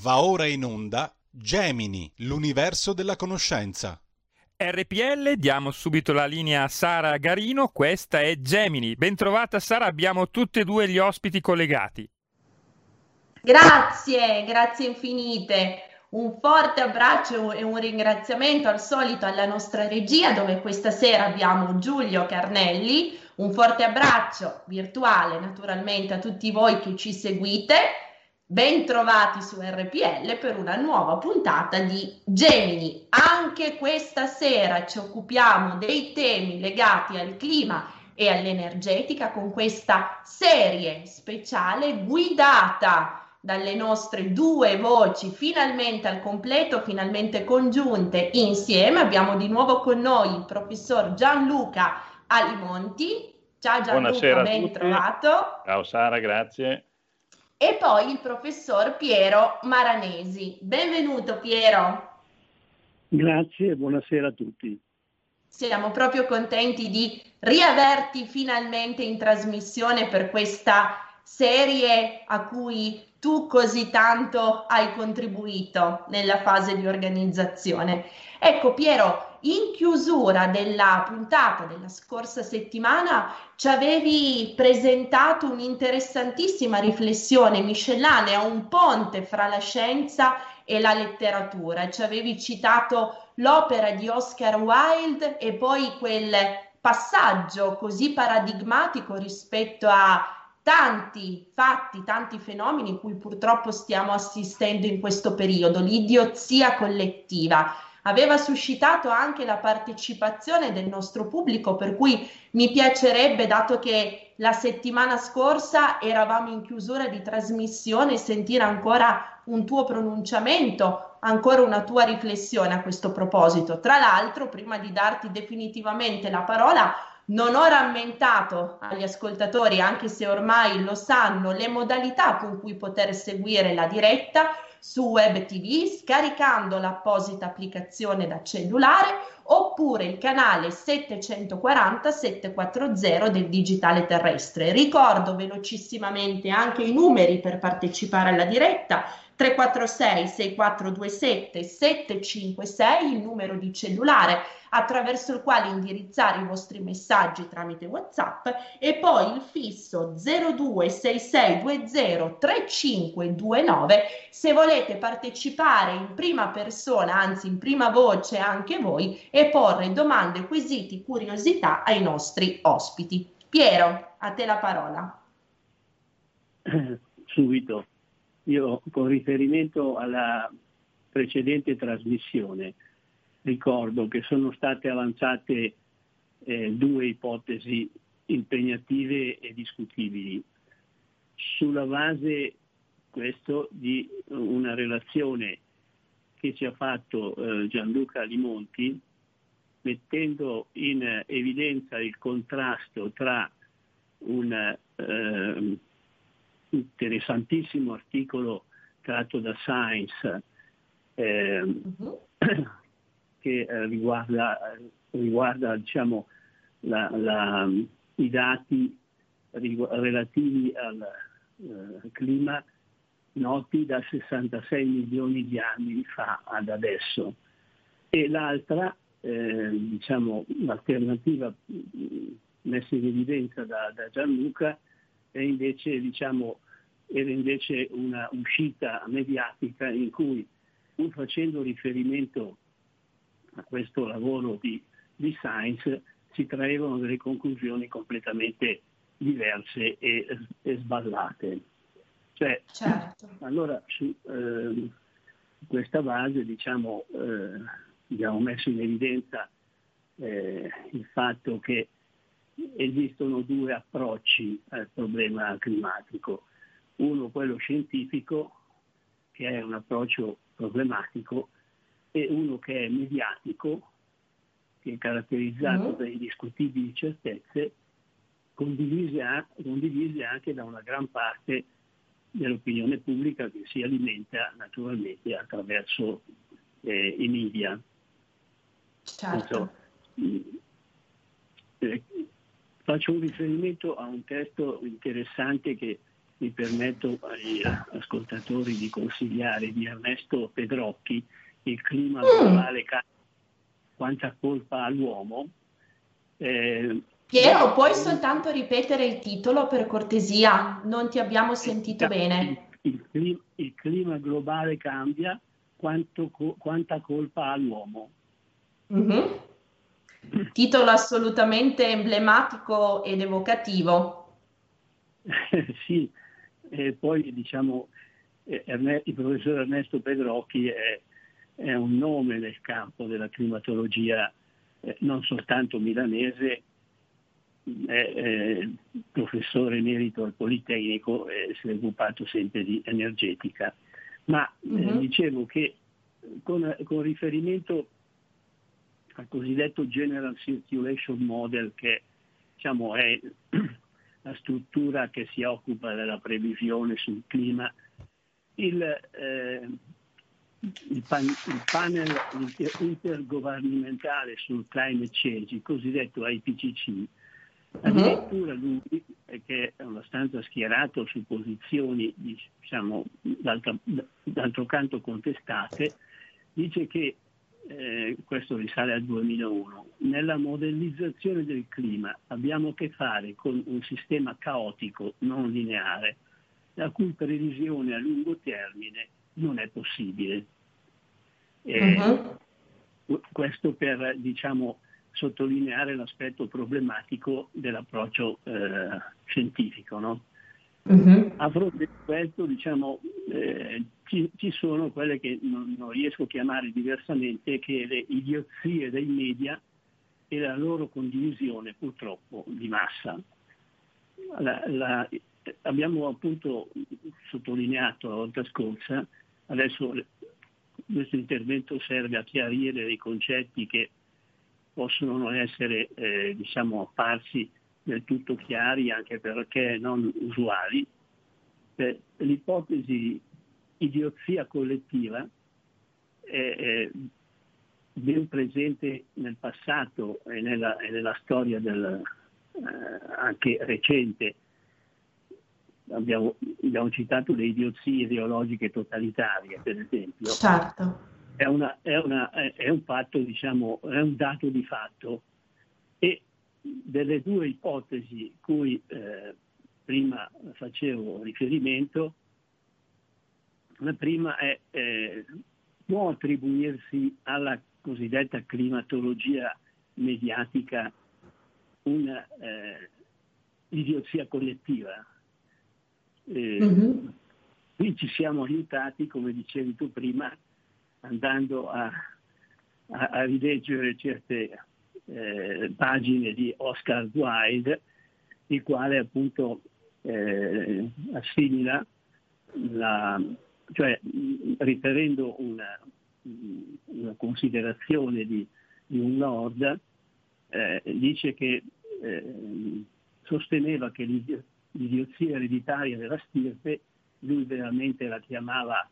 Va ora in onda Gemini, l'universo della conoscenza. RPL, diamo subito la linea a Sara Garino, questa è Gemini. Bentrovata Sara, abbiamo tutti e due gli ospiti collegati. Grazie, grazie infinite. Un forte abbraccio e un ringraziamento al solito alla nostra regia dove questa sera abbiamo Giulio Carnelli. Un forte abbraccio virtuale naturalmente a tutti voi che ci seguite Bentrovati su RPL per una nuova puntata di Gemini. Anche questa sera ci occupiamo dei temi legati al clima e all'energetica con questa serie speciale guidata dalle nostre due voci finalmente al completo, finalmente congiunte insieme. Abbiamo di nuovo con noi il professor Gianluca Alimonti. Ciao Gianluca, ben trovato. Ciao Sara, grazie e poi il professor Piero Maranesi. Benvenuto Piero. Grazie, buonasera a tutti. Siamo proprio contenti di riaverti finalmente in trasmissione per questa serie a cui tu così tanto hai contribuito nella fase di organizzazione. Ecco Piero, in chiusura della puntata della scorsa settimana ci avevi presentato un'interessantissima riflessione miscellanea, un ponte fra la scienza e la letteratura. Ci avevi citato l'opera di Oscar Wilde e poi quel passaggio così paradigmatico rispetto a tanti fatti, tanti fenomeni cui purtroppo stiamo assistendo in questo periodo, l'idiozia collettiva. Aveva suscitato anche la partecipazione del nostro pubblico, per cui mi piacerebbe, dato che la settimana scorsa eravamo in chiusura di trasmissione, sentire ancora un tuo pronunciamento, ancora una tua riflessione a questo proposito. Tra l'altro, prima di darti definitivamente la parola, non ho rammentato agli ascoltatori, anche se ormai lo sanno, le modalità con cui poter seguire la diretta su Web TV scaricando l'apposita applicazione da cellulare oppure il canale 740-740 del digitale terrestre. Ricordo velocissimamente anche i numeri per partecipare alla diretta 346 6427 756 il numero di cellulare attraverso il quale indirizzare i vostri messaggi tramite WhatsApp e poi il fisso 0266203529 se volete partecipare in prima persona, anzi in prima voce anche voi e porre domande, quesiti, curiosità ai nostri ospiti. Piero, a te la parola. Subito. Io con riferimento alla precedente trasmissione ricordo che sono state avanzate eh, due ipotesi impegnative e discutibili. Sulla base questo di una relazione che ci ha fatto eh, Gianluca Limonti mettendo in evidenza il contrasto tra un eh, interessantissimo articolo tratto da Science eh, uh-huh che eh, riguarda, riguarda diciamo, la, la, i dati relativi al eh, clima noti da 66 milioni di anni fa ad adesso. E l'altra, eh, diciamo, l'alternativa messa in evidenza da, da Gianluca è invece, diciamo, era invece una uscita mediatica in cui, pur facendo riferimento a questo lavoro di, di Science si traevano delle conclusioni completamente diverse e, e sballate. Cioè, certo. Allora su eh, questa base diciamo, eh, abbiamo messo in evidenza eh, il fatto che esistono due approcci al problema climatico. Uno quello scientifico, che è un approccio problematico, e uno che è mediatico, che è caratterizzato mm. da indiscutibili certezze, condivise, condivise anche da una gran parte dell'opinione pubblica che si alimenta naturalmente attraverso eh, i media. Certo. eh, faccio un riferimento a un testo interessante che mi permetto agli ascoltatori di consigliare di Ernesto Pedrocchi Il clima mm. globale cambia, quanta colpa ha l'uomo. Eh, Piero, puoi soltanto ripetere il titolo per cortesia? Non ti abbiamo sentito bene. Il, il, clima, il clima globale cambia, quanto, quanta colpa ha l'uomo. Mm-hmm. Titolo assolutamente emblematico ed evocativo. sì, e poi diciamo eh, il professor Ernesto Pedrocchi è, è, un nome nel campo della climatologia eh, non soltanto milanese, è, professore emerito al Politecnico e si è occupato sempre di energetica. Ma mm-hmm. eh, mhm. dicevo che con, con riferimento al cosiddetto General Circulation Model, che diciamo, è la struttura che si occupa della previsione sul clima, il, eh, il, pan, il panel inter, intergovernamentale sul climate change, il cosiddetto IPCC, addirittura lui, che è abbastanza schierato su posizioni diciamo, d'altro, d'altro canto contestate, dice che eh, questo risale al 2001, nella modellizzazione del clima abbiamo a che fare con un sistema caotico, non lineare, la cui previsione a lungo termine non è possibile. Eh, uh-huh. Questo per diciamo, sottolineare l'aspetto problematico dell'approccio eh, scientifico. No? Uh-huh. A fronte di questo, diciamo, eh, ci, ci, sono quelle che non, non, riesco a chiamare diversamente, che le idiozie dei media e la loro condivisione purtroppo di massa. La, la, abbiamo appunto sottolineato la volta scorsa, adesso questo intervento serve a chiarire dei concetti che possono non essere eh, diciamo, apparsi del tutto chiari anche perché non usuali. Eh, l'ipotesi idiozia collettiva è, è, ben presente nel passato e nella, e nella storia del, eh, anche recente. Abbiamo, abbiamo, citato le idiozie ideologiche totalitarie, per esempio. Certo. È, una, è, una, è un fatto, diciamo, è un dato di fatto. E delle due ipotesi cui eh, prima facevo riferimento, la prima è eh, può attribuirsi alla cosiddetta climatologia mediatica una eh, idiozia collettiva. Eh, mm-hmm. Qui ci siamo aiutati, come dicevi tu prima, andando a, a, a rileggere certe eh, pagine di Oscar Wilde, il quale appunto eh, assimila la, cioè riferendo una, una considerazione di, di, un lord, eh, dice che eh, sosteneva che l'idiozia ereditaria della stirpe, lui veramente la chiamava,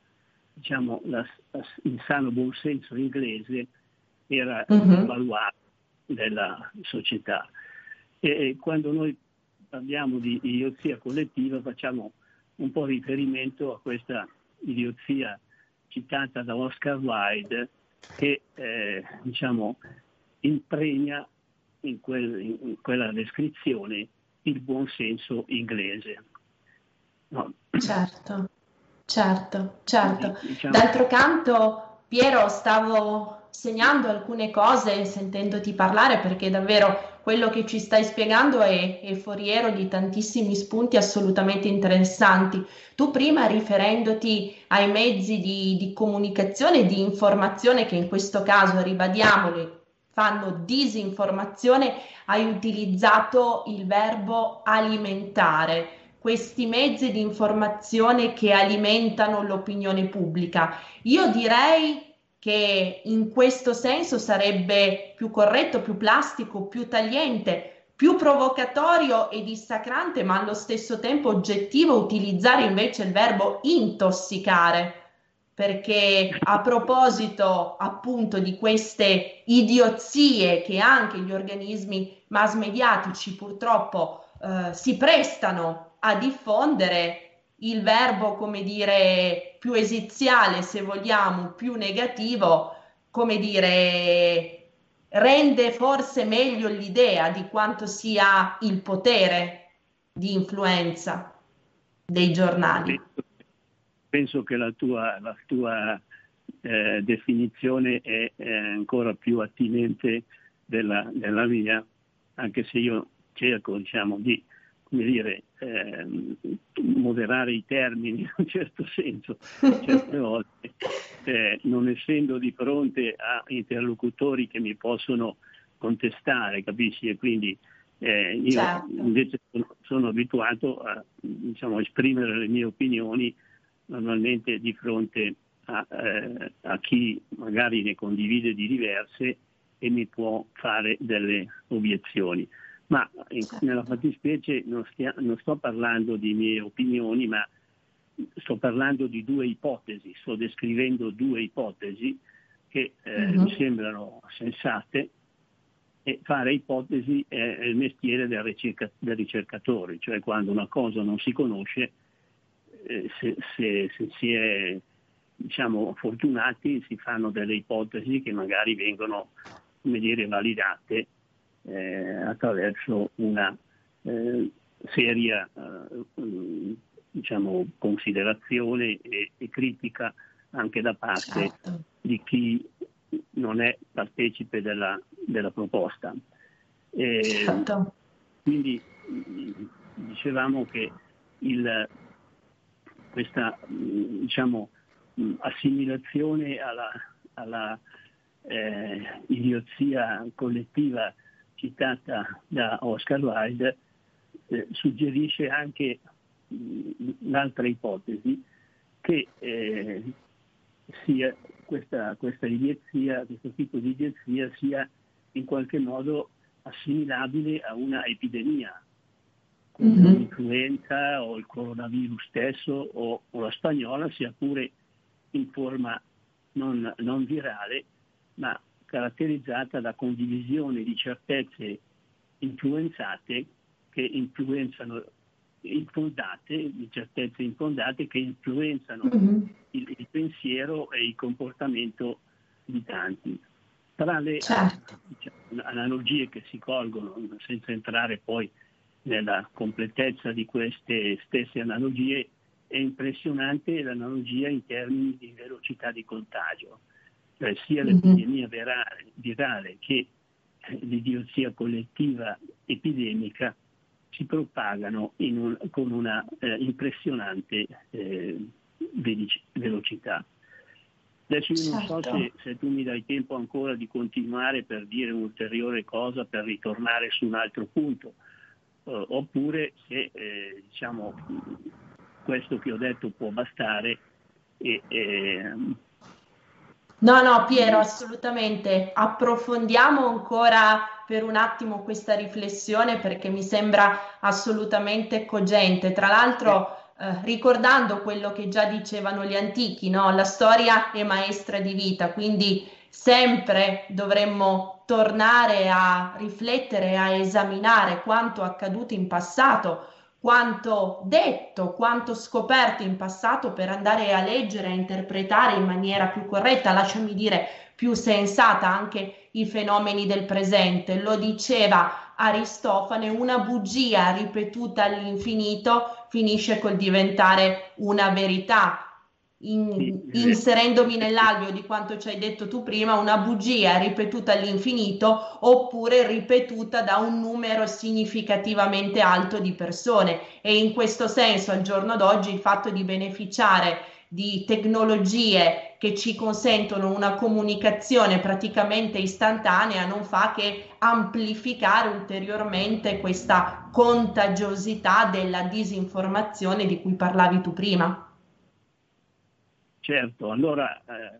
diciamo, la, la, il sano buonsenso inglese, era uh-huh. il baluardo della società. E quando noi parliamo di idiozia collettiva facciamo un po' riferimento a questa idiozia citata da Oscar Wilde che eh, diciamo, impregna in, quel, in, quella descrizione il buon senso inglese. No. Certo, certo, certo. Diciamo... D'altro canto, Piero, stavo segnando alcune cose sentendoti parlare perché davvero quello che ci stai spiegando è, è foriero di tantissimi spunti assolutamente interessanti. Tu prima riferendoti ai mezzi di, di comunicazione e di informazione che in questo caso, ribadiamole, fanno disinformazione, hai utilizzato il verbo alimentare questi mezzi di informazione che alimentano l'opinione pubblica. Io direi che in questo senso sarebbe più corretto, più plastico, più tagliente, più provocatorio e dissacrante, ma allo stesso tempo oggettivo utilizzare invece il verbo intossicare. Perché a proposito appunto di queste idiozie che anche gli organismi mass mediatici purtroppo eh, si prestano a diffondere, il verbo, come dire, più esiziale, se vogliamo, più negativo, come dire, rende forse meglio l'idea di quanto sia il potere di influenza dei giornali. Penso, che la tua, la tua eh, definizione è, è, ancora più attinente della, della mia, anche se io cerco diciamo, di come dire, eh, moderare i termini in un certo senso, certe volte, eh, non essendo di fronte a interlocutori che mi possono contestare, capisci? E quindi eh, io certo. invece sono, sono, abituato a diciamo, esprimere le mie opinioni normalmente di fronte a, eh, a chi magari ne condivide di diverse e mi può fare delle obiezioni ma in, certo. nella fattispecie non, stia, non, sto parlando di mie opinioni, ma sto parlando di due ipotesi, sto descrivendo due ipotesi che eh, uh-huh. mi sembrano sensate e fare ipotesi è, è il mestiere del, ricerca, del, ricercatore, cioè quando una cosa non si conosce, eh, se, se, se si è diciamo, fortunati si fanno delle ipotesi che magari vengono come dire, validate eh, attraverso una eh, seria eh, diciamo, considerazione e, e, critica anche da parte certo. di chi non è partecipe della, della proposta. Certo. Quindi dicevamo che il, questa diciamo, assimilazione alla, alla eh, idiozia collettiva citata da Oscar Wilde, eh, suggerisce anche mh, l'altra ipotesi che eh, sia questa, questa idiozia, questo tipo di idiozia sia in qualche modo assimilabile a una epidemia, come mm-hmm. l'influenza o il coronavirus stesso o, o, la spagnola, sia pure in forma non, non virale, ma caratterizzata da condivisione di certezze influenzate che influenzano infondate, di certezze infondate che influenzano mm-hmm. il, il, pensiero e il comportamento di tanti. Tra le certo. diciamo, analogie che si colgono, senza entrare poi nella completezza di queste stesse analogie, è impressionante l'analogia in termini di velocità di contagio cioè sia mm-hmm. l'epidemia virale, virale che l'idiozia collettiva epidemica si propagano un, con una eh, impressionante eh, velocità. Adesso io non certo. so se, se, tu mi dai tempo ancora di continuare per dire un'ulteriore cosa, per ritornare su un altro punto, eh, oppure se eh, diciamo, questo che ho detto può bastare e, e No, no, Piero, assolutamente. Approfondiamo ancora per un attimo questa riflessione perché mi sembra assolutamente cogente. Tra l'altro, eh, ricordando quello che già dicevano gli antichi, no? La storia è maestra di vita, quindi sempre dovremmo tornare a riflettere, a esaminare quanto accaduto in passato quanto detto, quanto scoperto in passato per andare a leggere, a interpretare in maniera più corretta, lasciami dire più sensata anche i fenomeni del presente. Lo diceva Aristofane, una bugia ripetuta all'infinito finisce col diventare una verità in, inserendomi nell'alveo di quanto ci hai detto tu prima, una bugia ripetuta all'infinito oppure ripetuta da un numero significativamente alto di persone. E in questo senso, al giorno d'oggi, il fatto di beneficiare di tecnologie che ci consentono una comunicazione praticamente istantanea non fa che amplificare ulteriormente questa contagiosità della disinformazione di cui parlavi tu prima. Certo, allora eh,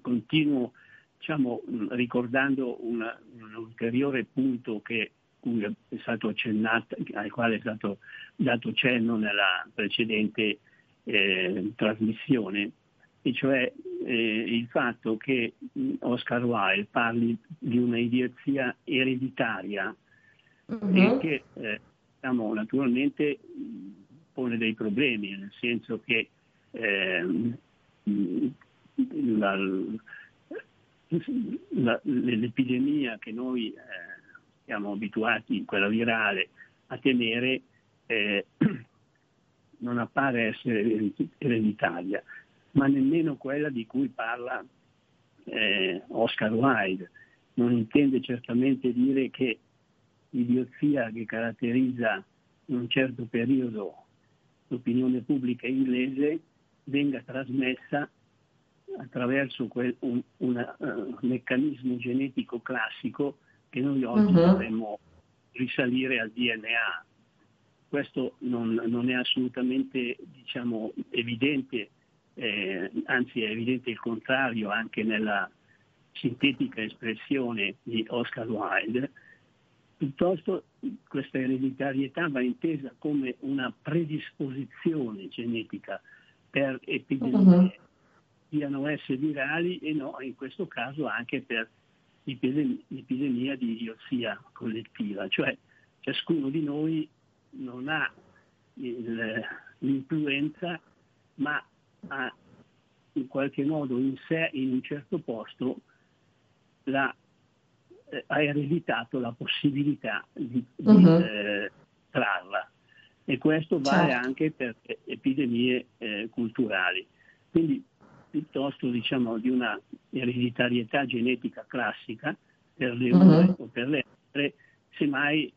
continuo diciamo, ricordando una, un ulteriore punto che, cui è stato accennato, al quale è stato dato cenno nella precedente eh, trasmissione, e cioè eh, il fatto che Oscar Wilde parli di una idiozia ereditaria mm-hmm. e che eh, diciamo, naturalmente pone dei problemi, nel senso che la, la, l'epidemia che noi eh, siamo abituati, quella virale, a temere, eh, non appare essere ereditaria, ma nemmeno quella di cui parla eh, Oscar Wilde. Non intende certamente dire che l'idiozia che caratterizza in un certo periodo l'opinione pubblica inglese venga trasmessa attraverso quel, un, una, uh, meccanismo genetico classico che noi oggi uh-huh. dovremmo risalire al DNA. Questo non, non è assolutamente diciamo, evidente, eh, anzi è evidente il contrario anche nella sintetica espressione di Oscar Wilde, piuttosto questa ereditarietà va intesa come una predisposizione genetica per epidemie, uh-huh. siano esse virali e no, in questo caso anche per l'epidemia di idiozia collettiva, cioè ciascuno di noi non ha il, l'influenza ma ha in qualche modo in sé, in un certo posto, la, eh, ha ereditato la possibilità di, di uh-huh. eh, trarla e questo vale certo. anche per epidemie eh, culturali. Quindi piuttosto diciamo di una ereditarietà genetica classica per le une uh-huh. o per le altre, semmai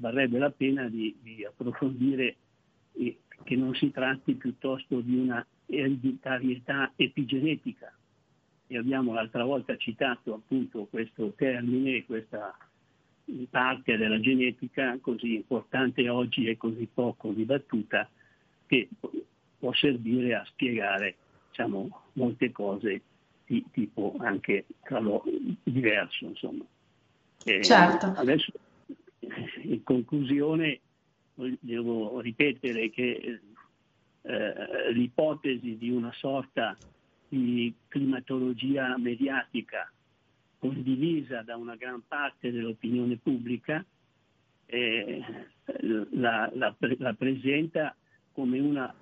varrebbe la pena di, di approfondire eh, che non si tratti piuttosto di una ereditarietà epigenetica. E abbiamo l'altra volta citato appunto questo termine, questa parte della genetica così importante oggi e così poco dibattuta che può servire a spiegare diciamo, molte cose di tipo anche tra loro diverso. Insomma. certo. Adesso in conclusione devo ripetere che eh, l'ipotesi di una sorta di climatologia mediatica condivisa da una gran parte dell'opinione pubblica, eh, la, la, la, presenta come una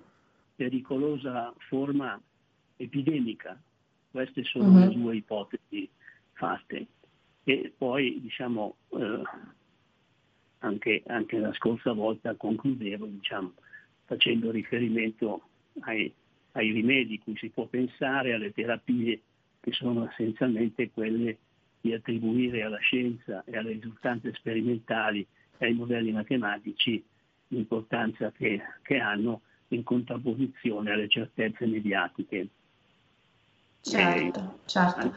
pericolosa forma epidemica. Queste sono uh-huh. le due ipotesi fatte. E poi, diciamo, eh, anche, anche, la scorsa volta concludevo diciamo, facendo riferimento ai, ai rimedi cui si può pensare, alle terapie che sono essenzialmente quelle di attribuire alla scienza e alle risultanze sperimentali e ai modelli matematici l'importanza che, che hanno in contrapposizione alle certezze mediatiche. Certo, certo.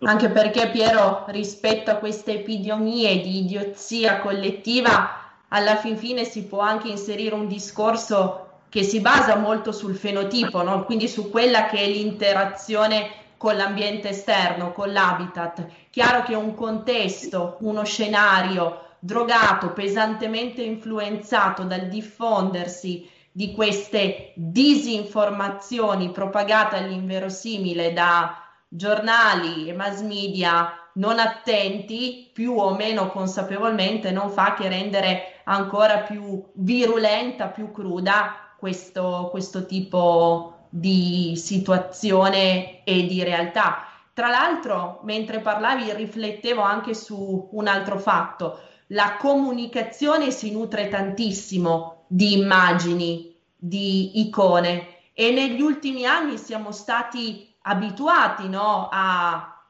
Anche perché Piero, rispetto a queste epidemie di idiozia collettiva, alla fin fine si può anche inserire un discorso che si basa molto sul fenotipo, no? quindi su quella che è l'interazione con l'ambiente esterno, con l'habitat. Chiaro che un contesto, uno scenario drogato, pesantemente influenzato dal diffondersi di queste disinformazioni propagate all'inverosimile da giornali e mass media non attenti, più o meno consapevolmente, non fa che rendere ancora più virulenta, più cruda questo, questo tipo di situazione e di realtà. Tra l'altro, mentre parlavi, riflettevo anche su un altro fatto. La comunicazione si nutre tantissimo di immagini, di icone e negli ultimi anni siamo stati abituati no, a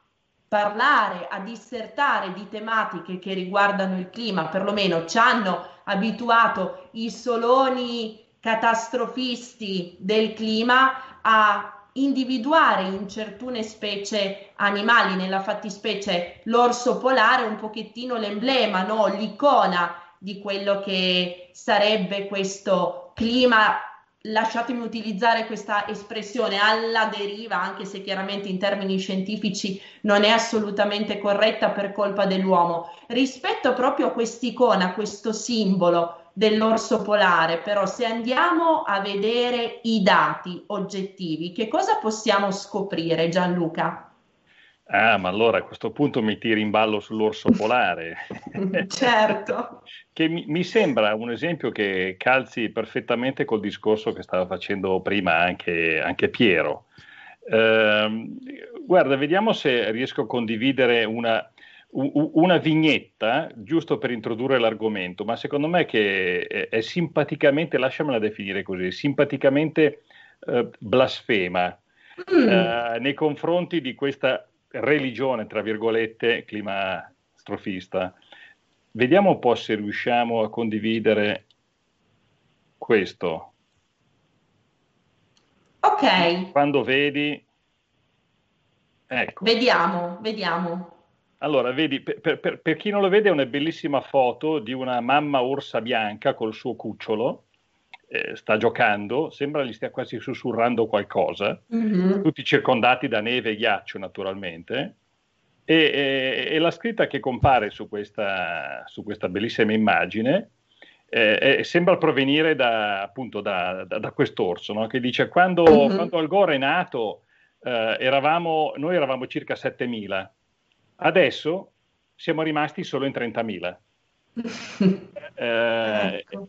parlare, a dissertare di tematiche che riguardano il clima, perlomeno ci hanno abituato i soloni catastrofisti del clima a individuare in certune specie animali, nella fattispecie l'orso polare, un pochettino l'emblema, no? l'icona di quello che sarebbe questo clima lasciatemi utilizzare questa espressione alla deriva, anche se chiaramente in termini scientifici non è assolutamente corretta per colpa dell'uomo. Rispetto proprio a quest'icona, a questo simbolo dell'orso polare, però se andiamo a vedere i dati oggettivi, che cosa possiamo scoprire Gianluca? Ah, ma allora a questo punto mi tiri in ballo sull'orso polare. certo. che mi, mi, sembra un esempio che calzi perfettamente col discorso che stava facendo prima anche, anche Piero. Eh, guarda, vediamo se riesco a condividere una, una vignetta giusto per introdurre l'argomento, ma secondo me che è, è simpaticamente, lasciamela definire così, simpaticamente eh, blasfema mm. eh, nei confronti di questa religione, tra virgolette, clima strofista. Vediamo un po' se riusciamo a condividere questo. Ok. Quando vedi... Ecco. Vediamo, vediamo. Allora, vedi, per, per, per, chi non lo vede è una bellissima foto di una mamma orsa bianca col suo cucciolo, eh, sta giocando, sembra gli stia quasi sussurrando qualcosa, mm-hmm. tutti circondati da neve e ghiaccio naturalmente, e, e, e la scritta che compare su questa, su questa bellissima immagine eh, sembra provenire da, appunto da, da, da quest'orso, no? che dice quando, mm-hmm. quando Al Gore è nato eh, eravamo, noi eravamo circa 7.000, adesso siamo rimasti solo in 30.000. eh, ecco.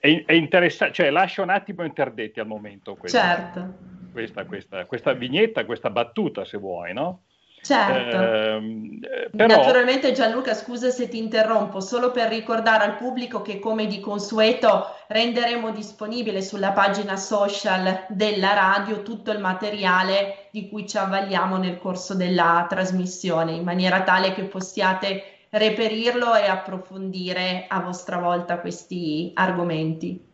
è, è interessante, cioè lascia un attimo interdetti al momento questa, certo. questa, questa, questa, vignetta, questa battuta se vuoi, no? Certo. Eh, però... Naturalmente Gianluca, scusa se ti interrompo, solo per ricordare al pubblico che come di consueto renderemo disponibile sulla pagina social della radio tutto il materiale di cui ci avvaliamo nel corso della trasmissione, in maniera tale che possiate reperirlo e approfondire a vostra volta questi argomenti.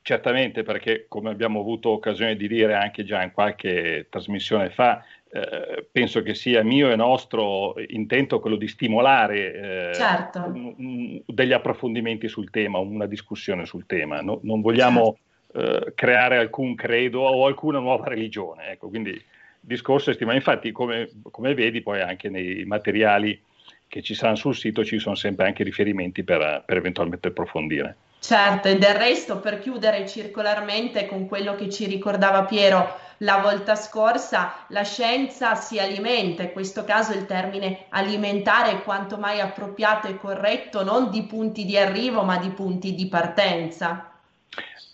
Certamente, perché come abbiamo avuto occasione di dire anche già in qualche trasmissione fa, eh, penso che sia mio e nostro intento quello di stimolare eh, certo. un, un, degli approfondimenti sul tema, una discussione sul tema. No, non vogliamo certo. eh, creare alcun credo o alcuna nuova religione. Ecco, quindi il discorso è stimolare. Infatti, come, come vedi, poi anche nei materiali che ci saranno sul sito ci sono sempre anche riferimenti per, per eventualmente approfondire. Certo, e del resto per chiudere circolarmente con quello che ci ricordava Piero la volta scorsa, la scienza si alimenta, in questo caso il termine alimentare è quanto mai appropriato e corretto, non di punti di arrivo ma di punti di partenza.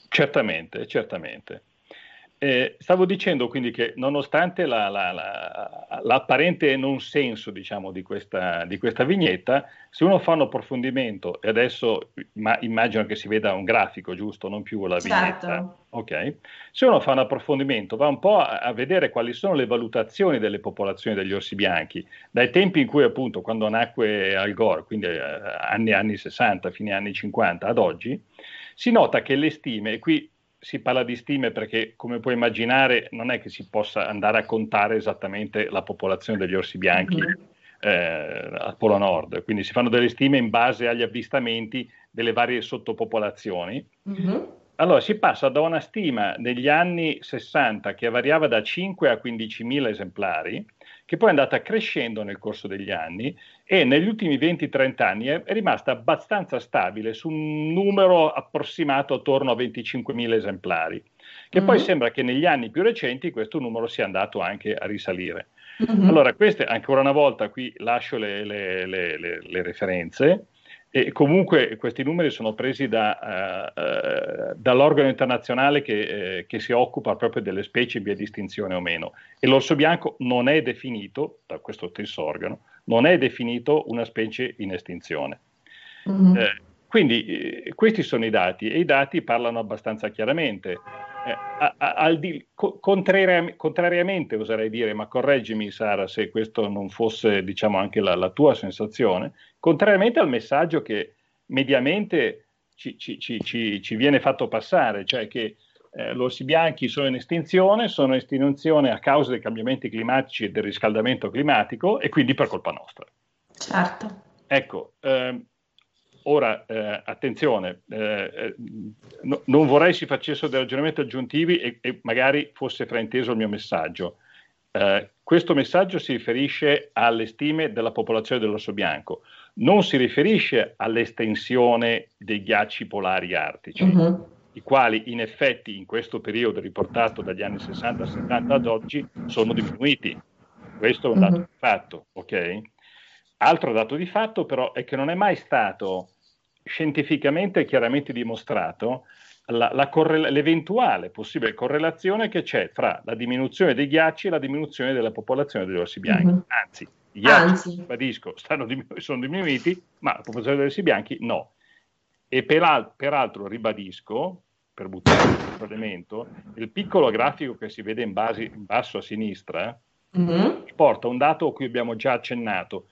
Certamente, certamente. Eh, stavo dicendo quindi che nonostante la, la, la, l'apparente non senso diciamo, di, questa, di, questa, vignetta, se uno fa un approfondimento, e adesso ma, immagino che si veda un grafico, giusto? Non più la vignetta. Certo. Okay. Se uno fa un approfondimento, va un po' a, a, vedere quali sono le valutazioni delle popolazioni degli orsi bianchi, dai tempi in cui appunto quando nacque Al Gore, quindi eh, anni, anni 60, fine anni 50 ad oggi, si nota che le stime, e qui si parla di stime perché, come puoi immaginare, non è che si possa andare a contare esattamente la popolazione degli orsi bianchi mm-hmm. eh, al Polo Nord, quindi si fanno delle stime in base agli avvistamenti delle varie sottopopolazioni. Mm-hmm. Allora si passa da una stima negli anni 60 che variava da 5 a 15.000 esemplari che poi è andata crescendo nel corso degli anni e negli ultimi 20-30 anni è rimasta abbastanza stabile su un numero approssimato attorno a 25.000 esemplari, che mm-hmm. poi sembra che negli anni più recenti questo numero sia andato anche a risalire. Mm-hmm. Allora, queste, ancora una volta, qui lascio le, le, le, le referenze. E comunque questi numeri sono presi da, uh, uh, dall'organo internazionale che, uh, che, si occupa proprio delle specie in via di estinzione o meno. E l'orso bianco non è definito, da questo stesso organo, non è definito una specie in estinzione. Mm-hmm. quindi eh, questi sono i dati e i dati parlano abbastanza chiaramente. Eh, di, co- contrariam- contrariamente oserei dire, ma correggimi Sara se questo non fosse diciamo anche la, la tua sensazione, contrariamente al messaggio che mediamente ci, ci, ci, ci viene fatto passare, cioè che eh, gli orsi bianchi sono in estinzione, sono in estinzione a causa dei cambiamenti climatici e del riscaldamento climatico e quindi per colpa nostra. Certo. Ecco, ehm, ora eh, attenzione, eh, eh no, non vorrei si facessero dei ragionamenti aggiuntivi e, e magari fosse frainteso il mio messaggio. Eh, questo messaggio si riferisce alle stime della popolazione dell'osso bianco non si riferisce all'estensione dei ghiacci polari artici, uh-huh. I quali in effetti in questo periodo riportato dagli anni 60-70 ad oggi sono diminuiti. Questo è un dato uh-huh. di fatto, ok? Altro dato di fatto però è che non è mai stato scientificamente chiaramente dimostrato la, la correla- l'eventuale possibile correlazione che c'è tra la diminuzione dei ghiacci e la diminuzione della popolazione degli orsi bianchi. Uh-huh. Anzi, gli ghiacci, ribadisco, diminu- sono diminuiti, ma la popolazione degli orsi bianchi no. E peral- peraltro ribadisco, per buttare un elemento, il piccolo grafico che si vede in, base, in basso a sinistra uh-huh. porta un dato a cui abbiamo già accennato.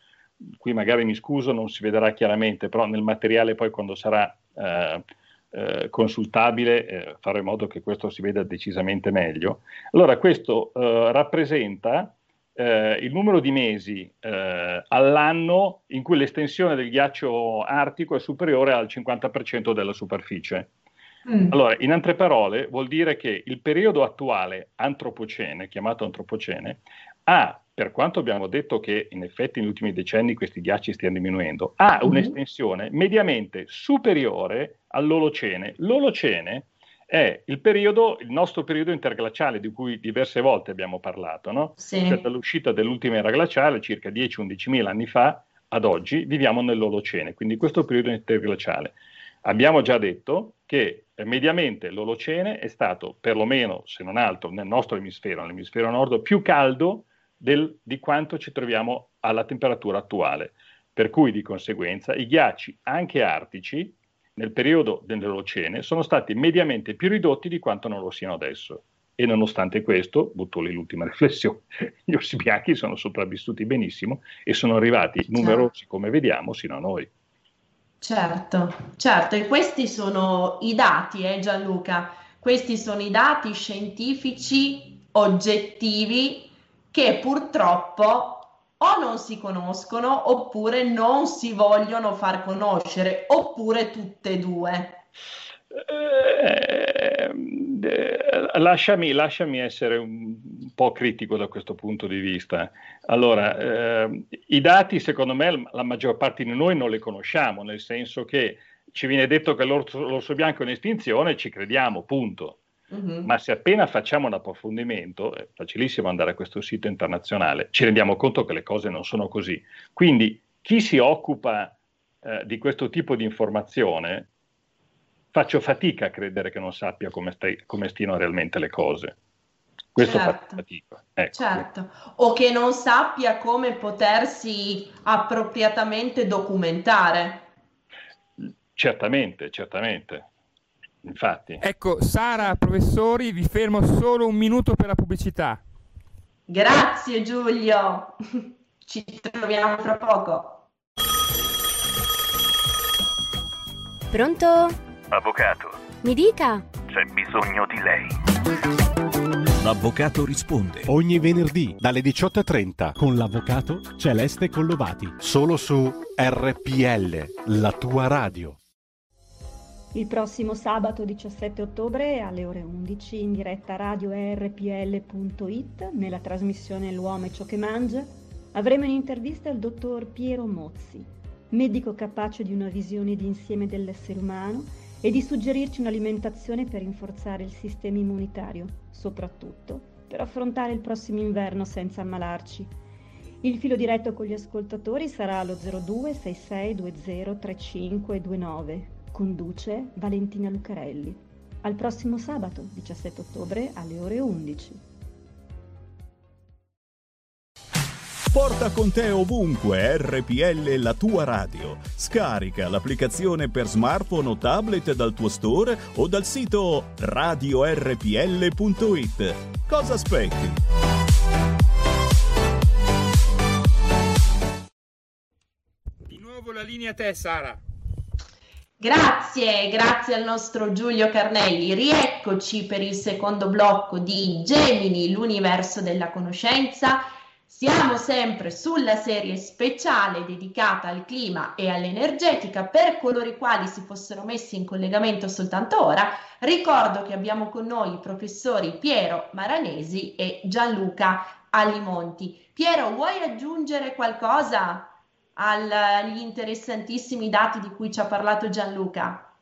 Qui magari mi scuso, non si vedrà chiaramente, però nel materiale poi quando sarà... Eh, eh, consultabile, eh, fare in modo che questo si veda decisamente meglio. Allora, questo eh, rappresenta eh, il numero di mesi eh, all'anno in cui l'estensione del ghiaccio artico è superiore al 50% della superficie. Mm. Allora, in altre parole, vuol dire che il periodo attuale antropocene, chiamato antropocene, ha per quanto abbiamo detto che in effetti negli ultimi decenni questi ghiacci stiano diminuendo, ha mm-hmm. un'estensione mediamente superiore all'Olocene. L'Olocene è il periodo, il nostro periodo interglaciale di cui diverse volte abbiamo parlato, no? Sì. Cioè dall'uscita dell'ultima era glaciale, circa 10-11 mila anni fa, ad oggi viviamo nell'Olocene, quindi questo periodo interglaciale. Abbiamo già detto che eh, mediamente l'Olocene è stato, perlomeno se non altro, nel nostro emisfero, nell'emisfero nord, più caldo del, di quanto ci troviamo alla temperatura attuale. Per cui di conseguenza i ghiacci, anche artici, nel periodo dell'Olocene sono stati mediamente più ridotti di quanto non lo siano adesso. E nonostante questo, butto lì l'ultima riflessione, gli orsi bianchi sono sopravvissuti benissimo e sono arrivati numerosi, come vediamo, sino a noi. Certo, certo, e questi sono i dati, eh, Gianluca, questi sono i dati scientifici oggettivi che purtroppo o non si conoscono oppure non si vogliono far conoscere, oppure tutte e due. Eh, eh, lasciami, lasciami, essere un po' critico da questo punto di vista. Allora, eh, i dati, secondo me, la maggior parte di noi non li conosciamo, nel senso che ci viene detto che l'orso, l'orso bianco è in estinzione, ci crediamo, punto. Uh-huh. Ma se appena facciamo un approfondimento, è facilissimo andare a questo sito internazionale, ci rendiamo conto che le cose non sono così. Quindi chi si occupa eh, di questo tipo di informazione, faccio fatica a credere che non sappia come, stai, come stiano realmente le cose. Questo certo. fa fatica. Ecco. certo. O che non sappia come potersi appropriatamente documentare. Certamente, certamente. Infatti. Ecco, Sara, professori, vi fermo solo un minuto per la pubblicità. Grazie Giulio, ci troviamo tra poco. Pronto? Avvocato. Mi dica. C'è bisogno di lei. L'avvocato risponde ogni venerdì dalle 18.30 con l'avvocato Celeste Collovati, solo su RPL, la tua radio. Il prossimo sabato 17 ottobre alle ore 11 in diretta radio rpl.it nella trasmissione L'uomo e ciò che mangia avremo in intervista il dottor Piero Mozzi, medico capace di una visione d'insieme dell'essere umano e di suggerirci un'alimentazione per rinforzare il sistema immunitario, soprattutto per affrontare il prossimo inverno senza ammalarci. Il filo diretto con gli ascoltatori sarà lo 02 6620 3529 Conduce Valentina Lucarelli. Al prossimo sabato, 17 ottobre, alle ore 11. Porta con te ovunque RPL la tua radio. Scarica l'applicazione per smartphone o tablet dal tuo store o dal sito radiorpl.it. Cosa aspetti? Di nuovo la linea a te, Sara. Grazie, grazie al nostro Giulio Carnelli. Rieccoci per il secondo blocco di Gemini, l'universo della conoscenza. Siamo sempre sulla serie speciale dedicata al clima e all'energetica. Per coloro i quali si fossero messi in collegamento soltanto ora, ricordo che abbiamo con noi i professori Piero Maranesi e Gianluca Alimonti. Piero, vuoi aggiungere qualcosa? agli interessantissimi dati di cui ci ha parlato Gianluca?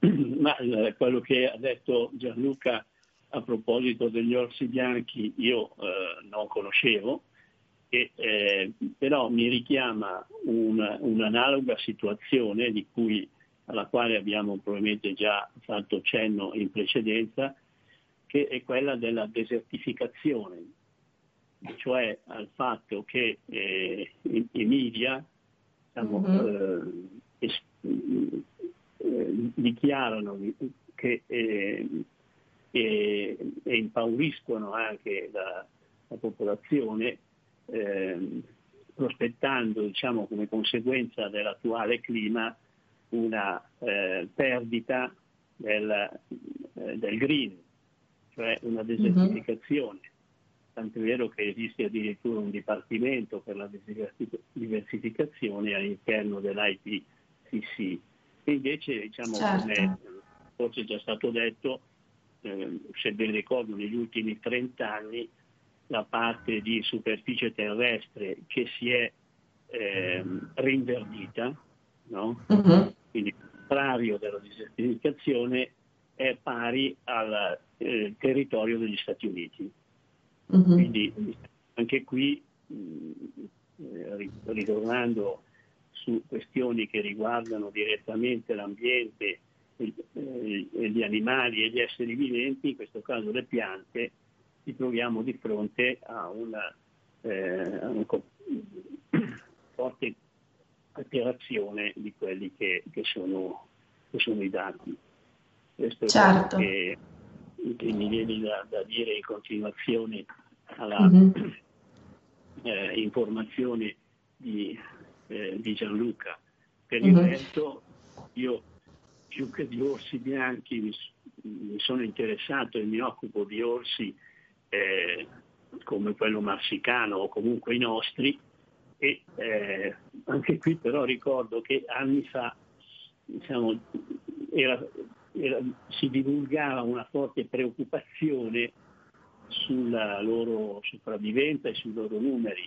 Ma eh, quello che ha detto Gianluca a proposito degli orsi bianchi io eh, non conoscevo, e, eh, però mi richiama un, un'analoga situazione cui, alla quale abbiamo probabilmente già fatto cenno in precedenza, che è quella della desertificazione, cioè al fatto che eh, i, i, media diciamo, mm-hmm. eh, eh, dichiarano che eh, e, e, impauriscono anche la, la popolazione eh, prospettando diciamo, come conseguenza dell'attuale clima una eh, perdita del, eh, del, green, cioè una mhm. desertificazione. Mm-hmm. Tanto è vero che esiste addirittura un dipartimento per la diversificazione all'interno dell'IPCC. Invece, diciamo, certo. come forse è già stato detto, eh, se ben ricordo, negli ultimi 30 anni la parte di superficie terrestre che si è eh, rinverdita, no? uh-huh. quindi il contrario della desertificazione è pari al eh, territorio degli Stati Uniti. Uh-huh. Quindi anche qui, mh, eh, ritornando su questioni che riguardano direttamente l'ambiente, gli animali e gli esseri viventi, in questo caso le piante, ci troviamo di fronte a una, eh, a una forte alterazione di quelli che, che, sono, che sono, i dati. Questo certo. è quello che, che mi viene da, da, dire in continuazione alla mm-hmm. eh, informazione di, eh, di, Gianluca. Per mm-hmm. il resto io più che di orsi bianchi mi, sono interessato e mi occupo di orsi eh, come quello marsicano o comunque i nostri e eh, anche qui però ricordo che anni fa diciamo, era, era, si divulgava una forte preoccupazione sulla loro sopravvivenza e sui loro numeri.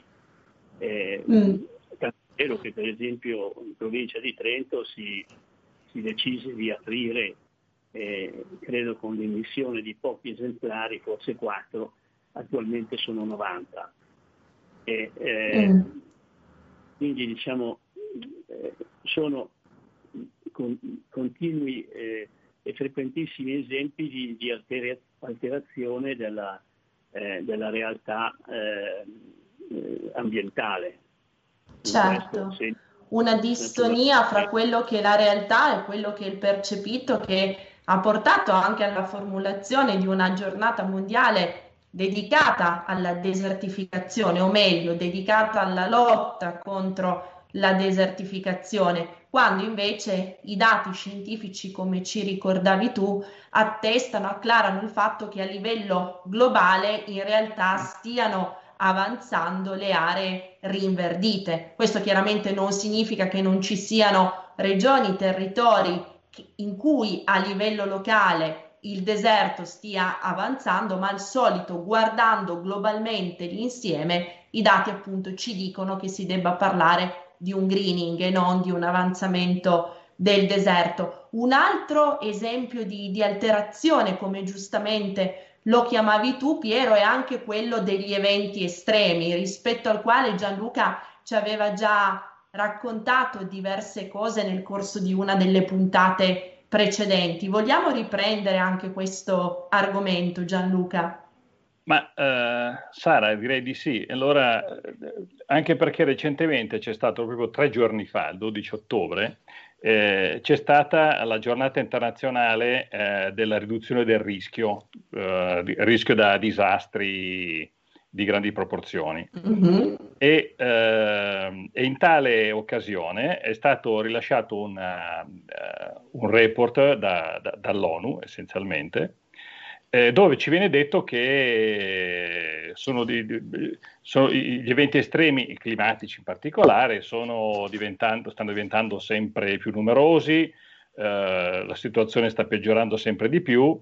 Eh, mm. È vero che per esempio in provincia di Trento si, si decise di aprire eh, credo con l'emissione di pochi esemplari, forse 4, attualmente sono 90. E, eh, mm. Quindi diciamo eh, sono con, continui eh, e frequentissimi esempi di, di altera- alterazione della, eh, della realtà eh, ambientale. Certo una distonia fra quello che è la realtà e quello che è il percepito che ha portato anche alla formulazione di una giornata mondiale dedicata alla desertificazione, o meglio, dedicata alla lotta contro la desertificazione, quando invece i dati scientifici, come ci ricordavi tu, attestano, acclarano il fatto che a livello globale in realtà stiano avanzando le aree rinverdite. Questo chiaramente non significa che non ci siano regioni, territori in cui a livello locale il deserto stia avanzando, ma al solito guardando globalmente l'insieme i dati appunto ci dicono che si debba parlare di un greening e non di un avanzamento del deserto. Un altro esempio di, di alterazione, come giustamente lo chiamavi tu Piero, è anche quello degli eventi estremi, rispetto al quale Gianluca ci aveva già raccontato diverse cose nel corso di una delle puntate precedenti. Vogliamo riprendere anche questo argomento, Gianluca? Ma eh, Sara, direi di sì. Allora, eh, anche perché recentemente c'è stato proprio tre giorni fa, il 12 ottobre, eh, c'è stata la giornata internazionale eh, della riduzione del rischio, eh, rischio da disastri di grandi proporzioni. Mm-hmm. E, eh, e, in tale occasione è stato rilasciato una, uh, un report da, da, dall'ONU essenzialmente, eh, dove ci viene detto che sono di, di, sono, gli eventi estremi climatici in particolare diventando, stanno diventando sempre più numerosi, eh, la situazione sta peggiorando sempre di più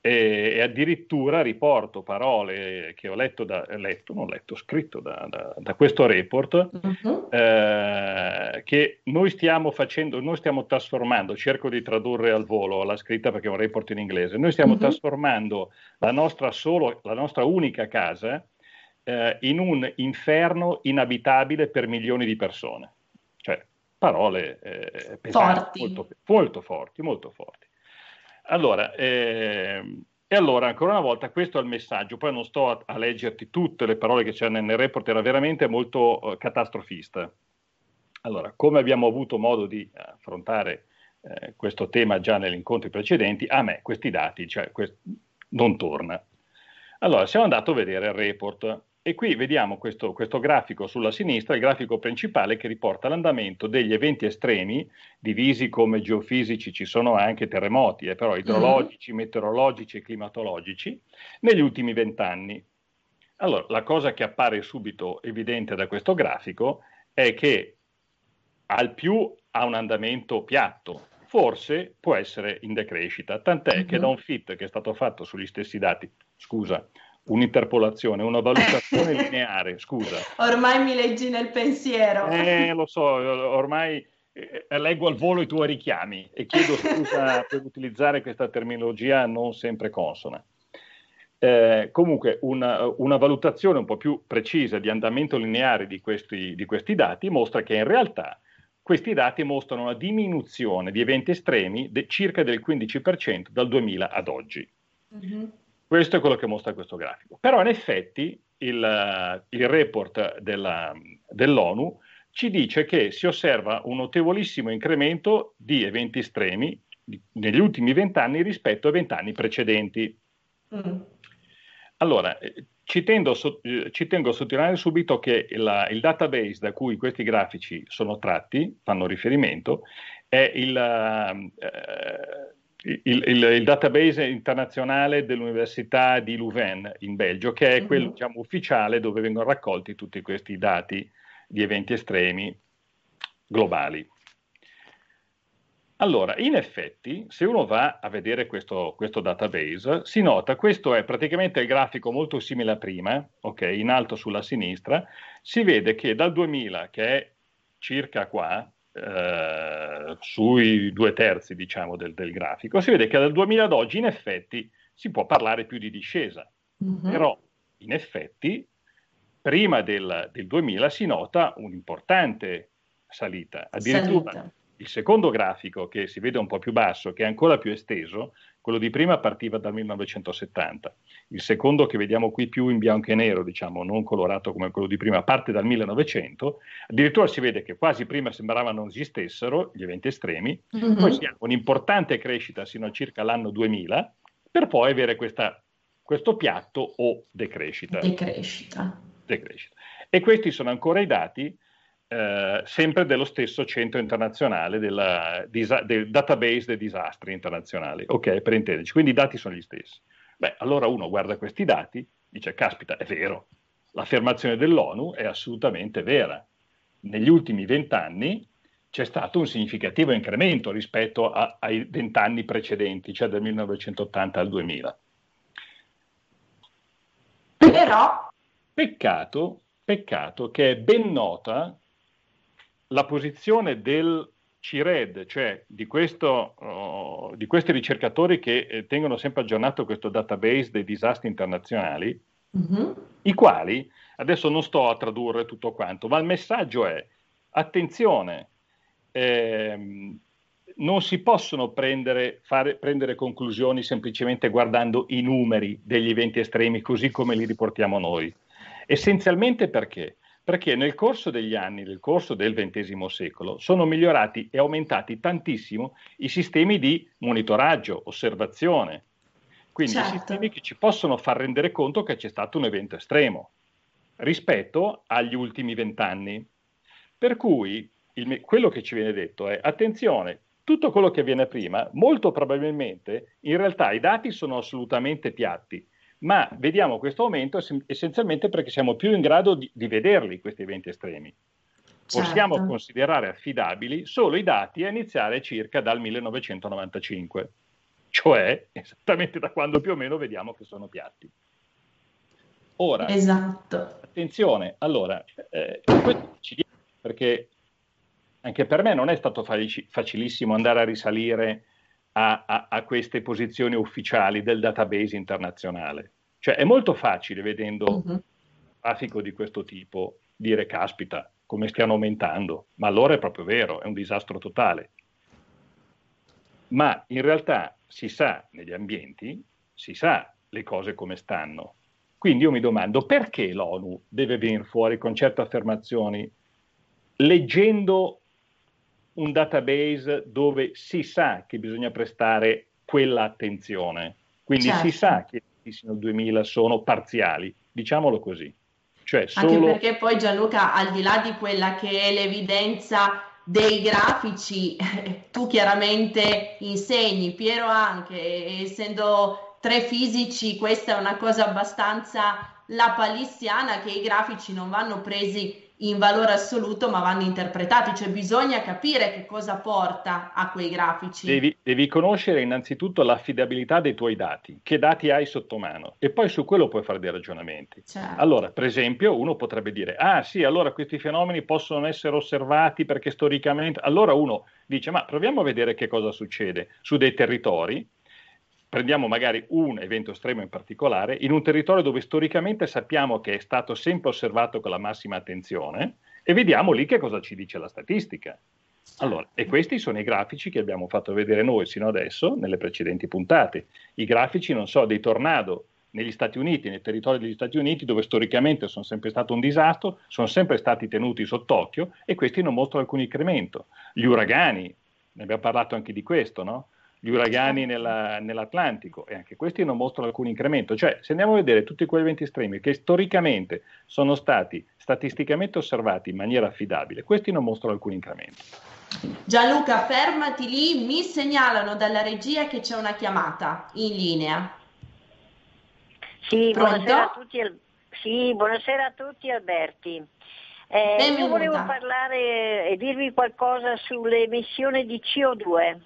e, e, addirittura riporto parole che ho letto, da, letto non letto, scritto da, da, da questo report, uh-huh. eh, che noi stiamo facendo, noi stiamo trasformando, cerco di tradurre al volo la scritta perché è un report in inglese, noi stiamo uh-huh. trasformando la nostra, solo, la nostra unica casa eh, in un inferno inabitabile per milioni di persone. Cioè, parole eh, pesanti, forti. Molto, molto forti, molto forti. Allora, eh, e allora, ancora una volta, questo è il messaggio. Poi non sto a, a leggerti tutte le parole che c'erano nel report, era veramente molto uh, catastrofista. Allora, come abbiamo avuto modo di affrontare eh, questo tema già negli incontri precedenti, a me questi dati cioè, quest- non torna. Allora, siamo andati a vedere il report e qui vediamo questo, questo, grafico sulla sinistra, il grafico principale che riporta l'andamento degli eventi estremi, divisi come geofisici, ci sono anche terremoti, eh, però idrologici, mm-hmm. meteorologici e climatologici, negli ultimi vent'anni. Allora, la cosa che appare subito evidente da questo grafico è che al più ha un andamento piatto, forse può essere in decrescita, tant'è mm-hmm. che da un fit che è stato fatto sugli stessi dati, scusa, un'interpolazione, una valutazione lineare, scusa. Ormai mi leggi nel pensiero. Eh, lo so, ormai eh, leggo al volo i tuoi richiami e chiedo scusa per utilizzare questa terminologia non sempre consona. Eh, comunque una, una, valutazione un po' più precisa di andamento lineare di questi, di questi dati mostra che in realtà questi dati mostrano una diminuzione di eventi estremi de circa del 15% dal 2000 ad oggi. Mm-hmm. Questo è quello che mostra questo grafico. Però in effetti il, il report della, dell'ONU ci dice che si osserva un notevolissimo incremento di eventi estremi negli ultimi vent'anni rispetto ai vent'anni precedenti. Mm. Allora, eh, ci, tendo, eh, ci, tengo a sottolineare subito che il, il, database da cui questi grafici sono tratti, fanno riferimento, è il, eh, il, il, il, database internazionale dell'Università di Louvain in Belgio, che è quello mhm. diciamo, ufficiale dove vengono raccolti tutti questi dati di eventi estremi globali. Allora, in effetti, se uno va a vedere questo, questo, database, si nota, questo è praticamente il grafico molto simile a prima, ok, in alto sulla sinistra, si vede che dal 2000, che è circa qua, eh, sui due terzi diciamo, del, del, grafico, si vede che dal 2000 ad oggi in effetti si può parlare più di discesa, mm-hmm. però in effetti prima del, del 2000 si nota un'importante salita, addirittura salita. il secondo grafico che si vede un po' più basso, che è ancora più esteso, quello di prima partiva dal 1970, il secondo che vediamo qui più in bianco e nero, diciamo, non colorato come quello di prima, parte dal 1900, addirittura si vede che quasi prima sembrava non esistessero gli eventi estremi, mm-hmm. poi si ha un'importante crescita sino a circa l'anno 2000, per poi avere questa, questo piatto o decrescita. Decrescita. decrescita. E questi sono ancora i dati eh, sempre dello stesso centro internazionale della, disa, del database dei disastri internazionali, ok, per intenderci, quindi i dati sono gli stessi. Beh, allora uno guarda questi dati, dice, caspita, è vero, l'affermazione dell'ONU è assolutamente vera. Negli ultimi vent'anni c'è stato un significativo incremento rispetto a, ai vent'anni precedenti, cioè dal 1980 al 2000. Però... Peccato, peccato che è ben nota la posizione del CIRED, cioè di, questo, uh, di questi ricercatori che eh, tengono sempre aggiornato questo database dei disastri internazionali, mm-hmm. i quali, adesso non sto a tradurre tutto quanto, ma il messaggio è, attenzione, ehm, non si possono prendere, fare, prendere conclusioni semplicemente guardando i numeri degli eventi estremi così come li riportiamo noi. Essenzialmente perché? Perché nel corso degli anni, nel corso del XX secolo, sono migliorati e aumentati tantissimo i sistemi di monitoraggio, osservazione, quindi certo. i sistemi che ci possono far rendere conto che c'è stato un evento estremo rispetto agli ultimi vent'anni. Per cui il, quello che ci viene detto è attenzione, tutto quello che avviene prima, molto probabilmente in realtà i dati sono assolutamente piatti ma vediamo questo aumento essenzialmente perché siamo più in grado di, di vederli questi eventi estremi. Possiamo certo. considerare affidabili solo i dati a iniziare circa dal 1995, cioè esattamente da quando più o meno vediamo che sono piatti. Ora, esatto. attenzione, allora, eh, perché anche per me non è stato facilissimo andare a risalire a, a, a, queste posizioni ufficiali del database internazionale. Cioè è molto facile vedendo uh-huh. un traffico di questo tipo dire caspita, come stiano aumentando, ma allora è proprio vero, è un disastro totale. Ma in realtà si sa negli ambienti, si sa le cose come stanno. Quindi io mi domando perché l'ONU deve venire fuori con certe affermazioni leggendo un database dove si sa che bisogna prestare quella attenzione. Quindi certo. si sa che i sino al 2000 sono parziali, diciamolo così. Cioè solo... Anche perché poi Gianluca, al di là di quella che è l'evidenza dei grafici, tu chiaramente insegni, Piero anche, essendo tre fisici, questa è una cosa abbastanza lapalissiana che i grafici non vanno presi in valore assoluto, ma vanno interpretati, cioè bisogna capire che cosa porta a quei grafici. Devi, devi, conoscere innanzitutto l'affidabilità dei tuoi dati, che dati hai sotto mano, e poi su quello puoi fare dei ragionamenti. Certo. Allora, per esempio, uno potrebbe dire, ah sì, allora questi fenomeni possono essere osservati perché storicamente... Allora uno dice, ma proviamo a vedere che cosa succede su dei territori prendiamo magari un evento estremo in particolare, in un territorio dove storicamente sappiamo che è stato sempre osservato con la massima attenzione e vediamo lì che cosa ci dice la statistica. Allora, e questi sono i grafici che abbiamo fatto vedere noi sino adesso nelle precedenti puntate. I grafici, non so, dei tornado negli Stati Uniti, nei territori degli Stati Uniti, dove storicamente sono sempre stato un disastro, sono sempre stati tenuti sott'occhio e questi non mostrano alcun incremento. Gli uragani, ne abbiamo parlato anche di questo, no? Gli uragani certo. nella, nell'Atlantico e anche questi non mostrano alcun incremento. Cioè, se andiamo a vedere tutti quegli eventi estremi che storicamente sono stati statisticamente osservati in maniera affidabile, questi non mostrano alcun incremento. Gianluca, fermati lì, mi segnalano dalla regia che c'è una chiamata in linea. Sì, buonasera a tutti, sì, buonasera a tutti Alberti. Eh, io volevo parlare e dirvi qualcosa sulle emissioni di CO2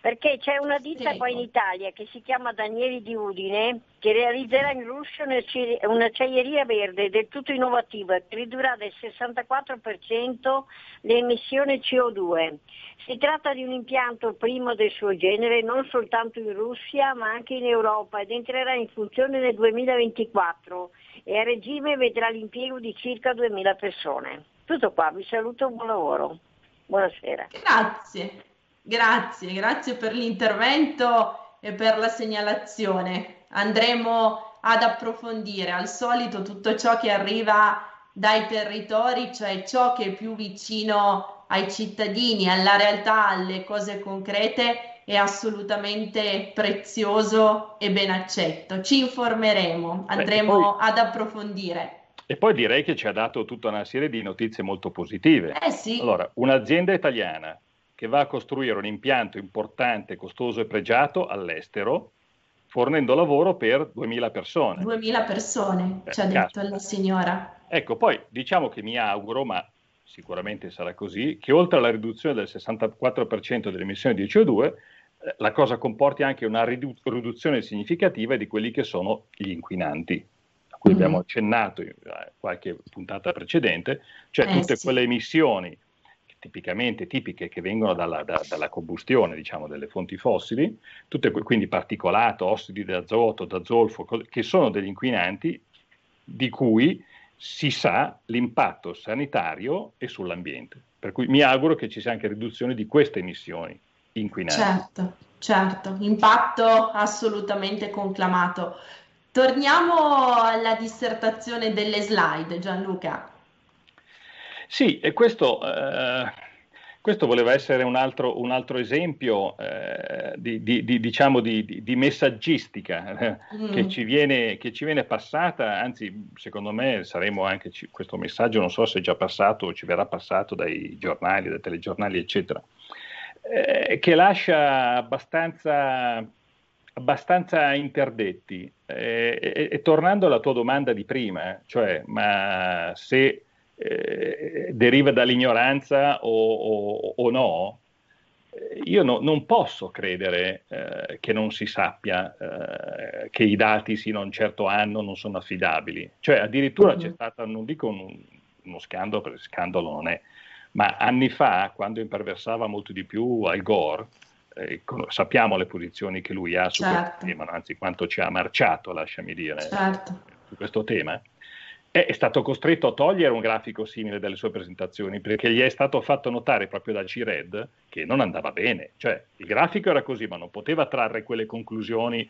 perché c'è una ditta qua in Italia che si chiama Danieli di Udine che realizzerà in Russia un'acciaieria verde del tutto innovativa che ridurrà del 64% le emissioni CO2. Si tratta di un impianto primo del suo genere non soltanto in Russia ma anche in Europa ed entrerà in funzione nel 2024 e a regime vedrà l'impiego di circa 2000 persone. Tutto qua, vi saluto, buon lavoro. Buonasera. Grazie. Grazie, grazie per l'intervento e per la segnalazione. Andremo ad approfondire. Al solito tutto ciò che arriva dai territori, cioè ciò che è più vicino ai cittadini, alla realtà, alle cose concrete, è assolutamente prezioso e ben accetto. Ci informeremo, andremo Beh, poi, ad approfondire. E poi direi che ci ha dato tutta una serie di notizie molto positive. Eh sì. Allora, un'azienda italiana che va a costruire un impianto importante, costoso e pregiato all'estero, fornendo lavoro per 2000 persone. 2000 persone, Beh, ci ha detto la signora. Ecco, poi diciamo che mi auguro, ma sicuramente sarà così, che oltre alla riduzione del 64% delle emissioni di CO2, eh, la cosa comporti anche una ridu- riduzione significativa di quelli che sono gli inquinanti, a cui mm-hmm. abbiamo accennato in eh, qualche puntata precedente, cioè eh, tutte sì. quelle emissioni tipicamente tipiche che vengono dalla, da, dalla combustione diciamo, delle fonti fossili, tutte, quindi particolato, ossidi di azoto, da zolfo, che sono degli inquinanti di cui si sa l'impatto sanitario e sull'ambiente. Per cui mi auguro che ci sia anche riduzione di queste emissioni inquinanti. Certo, certo, impatto assolutamente conclamato. Torniamo alla dissertazione delle slide, Gianluca. Sì, e questo, eh, questo voleva essere un altro, un altro esempio eh, di, di, di, diciamo di, messaggistica eh, mm. che, ci viene, che, ci viene, passata, anzi secondo me saremo anche, questo messaggio non so se è già passato o ci verrà passato dai giornali, dai telegiornali eccetera, eh, che lascia abbastanza abbastanza interdetti. Eh, e, e, tornando alla tua domanda di prima, cioè, ma se eh, deriva dall'ignoranza o, o, o no, io no, non posso credere eh, che non si sappia eh, che i dati sino a un certo anno non sono affidabili. Cioè addirittura uh-huh. c'è stato, non dico un, uno scandalo, perché scandalo non è, ma anni fa, quando imperversava molto di più Al Gore, eh, sappiamo le posizioni che lui ha su certo. questo tema, anzi quanto ci ha marciato, lasciami dire, certo. su questo tema è stato costretto a togliere un grafico simile dalle sue presentazioni perché gli è stato fatto notare proprio da C-Red che non andava bene, cioè il grafico era così ma non poteva trarre quelle conclusioni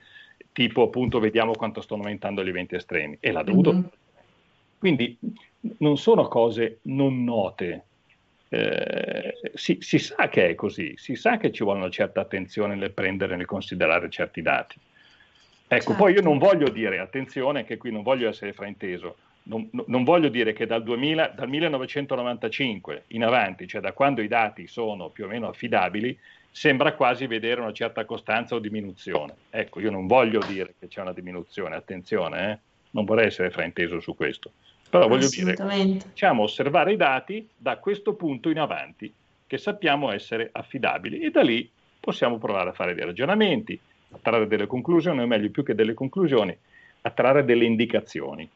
tipo appunto vediamo quanto stanno aumentando gli eventi estremi e l'ha dovuto. Mm-hmm. Quindi non sono cose non note, eh, si, si, sa che è così, si sa che ci vuole una certa attenzione nel prendere, nel considerare certi dati. Ecco, certo. poi io non voglio dire, attenzione, che qui non voglio essere frainteso, non, non, voglio dire che dal, 2000, dal 1995 in avanti, cioè da quando i dati sono più o meno affidabili, sembra quasi vedere una certa costanza o diminuzione. Ecco, io non voglio dire che c'è una diminuzione, attenzione, eh? non vorrei essere frainteso su questo, però voglio dire, facciamo osservare i dati da questo punto in avanti, che sappiamo essere affidabili e da lì possiamo provare a fare dei ragionamenti, a trarre delle conclusioni, o meglio più che delle conclusioni, a trarre delle indicazioni.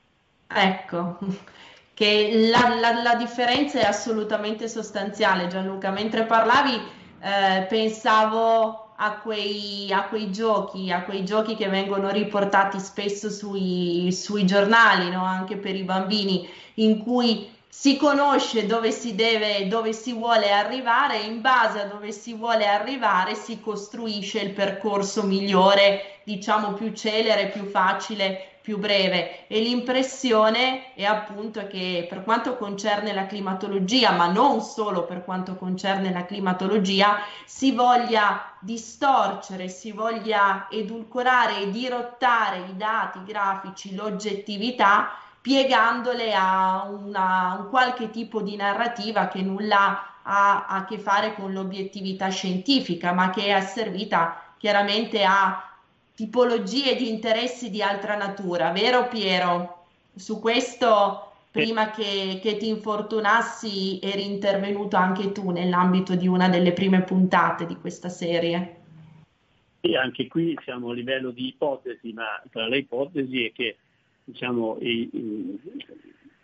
Ecco, che la, la, la differenza è assolutamente sostanziale, Gianluca. Mentre parlavi, eh, pensavo a quei, a quei, giochi, a quei giochi che vengono riportati spesso sui, sui giornali, no? anche per i bambini, in cui si conosce dove si deve, dove si vuole arrivare e in base a dove si vuole arrivare si costruisce il percorso migliore, diciamo più celere, più facile più breve. E l'impressione è appunto che per quanto concerne la climatologia, ma non solo per quanto concerne la climatologia, si voglia distorcere, si voglia edulcorare e dirottare i dati grafici, l'oggettività, piegandole a una, un qualche tipo di narrativa che nulla ha a che fare con l'obiettività scientifica, ma che è asservita chiaramente a tipologie di interessi di altra natura, vero Piero? Su questo, prima che, che ti infortunassi, eri intervenuto anche tu nell'ambito di una delle prime puntate di questa serie. E anche qui siamo a livello di ipotesi, ma tra le ipotesi è che diciamo, i, i,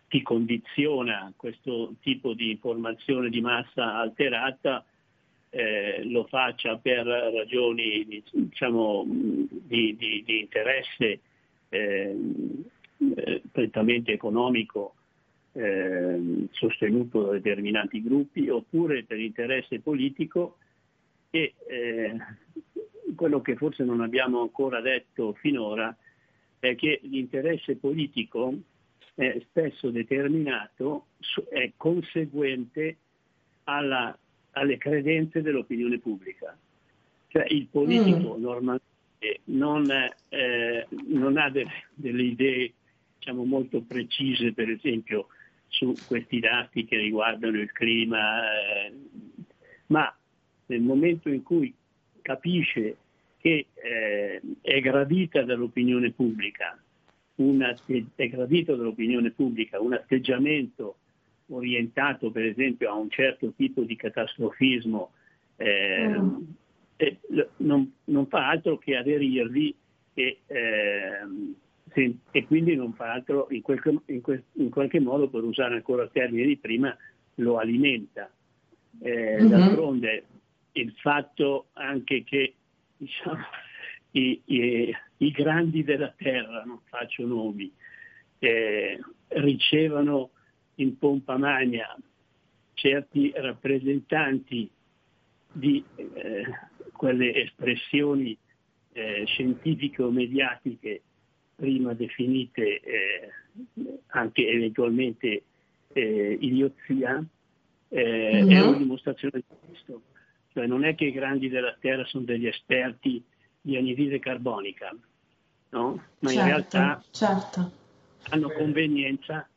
chi condiziona questo tipo di informazione di massa alterata eh, lo faccia per ragioni diciamo, di, di, di, interesse eh, eh, prettamente economico eh, sostenuto da determinati gruppi oppure per interesse politico. E eh, quello che forse non abbiamo ancora detto finora è che l'interesse politico è spesso determinato, è conseguente alla alle credenze dell'opinione pubblica. Cioè il politico mm. normalmente non, eh, non ha de- delle idee diciamo, molto precise, per esempio, su questi dati che riguardano il clima, eh, ma nel momento in cui capisce che eh, è gradita dall'opinione pubblica, una, è gradito dall'opinione pubblica un atteggiamento orientato per esempio a un certo tipo di catastrofismo eh, mm. e, non, non, fa altro che aderirvi e, eh, se, e, quindi non fa altro in, quel, in, quel, in, qualche modo, per usare ancora il termine di prima, lo alimenta. Eh, mm-hmm. D'altronde il fatto anche che diciamo, i, i, i, grandi della terra, non faccio nomi, eh, ricevano in pompa magna certi rappresentanti di eh, quelle espressioni eh, scientifiche o mediatiche prima definite eh, anche eventualmente eh, idiozia, mm-hmm. è una dimostrazione di questo. Cioè non è che i grandi della Terra sono degli esperti di anidride carbonica, no? ma certo, in realtà certo. hanno convenienza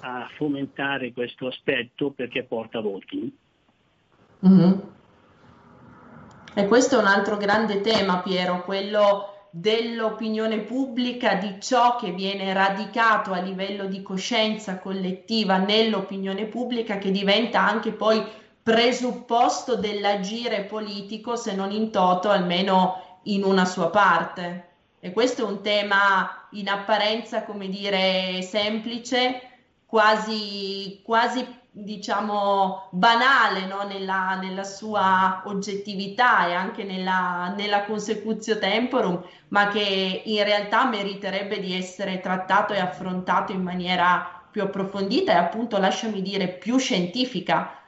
a fomentare questo aspetto perché porta voti. Mm-hmm. E questo è un altro grande tema, Piero, quello dell'opinione pubblica, di ciò che viene radicato a livello di coscienza collettiva nell'opinione pubblica, che diventa anche poi presupposto dell'agire politico, se non in toto, almeno in una sua parte. E questo è un tema in apparenza, come dire, semplice, quasi, quasi diciamo, banale no? nella, nella, sua oggettività e anche nella, nella consecutio temporum, ma che in realtà meriterebbe di essere trattato e affrontato in maniera più approfondita e appunto, lasciami dire, più scientifica,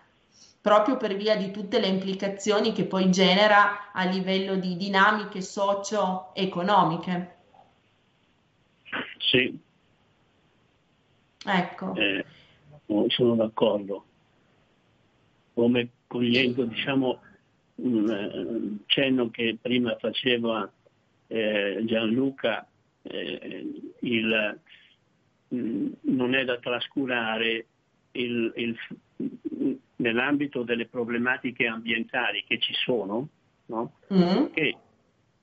proprio per via di tutte le implicazioni che poi genera a livello di dinamiche socio-economiche. Sì. Ecco. Eh sono d'accordo. Come cogliendo diciamo, un eh, cenno che prima faceva eh, Gianluca, eh, il, mh, mm, non è da trascurare il, il, nell'ambito delle problematiche ambientali che ci sono, no? mm. che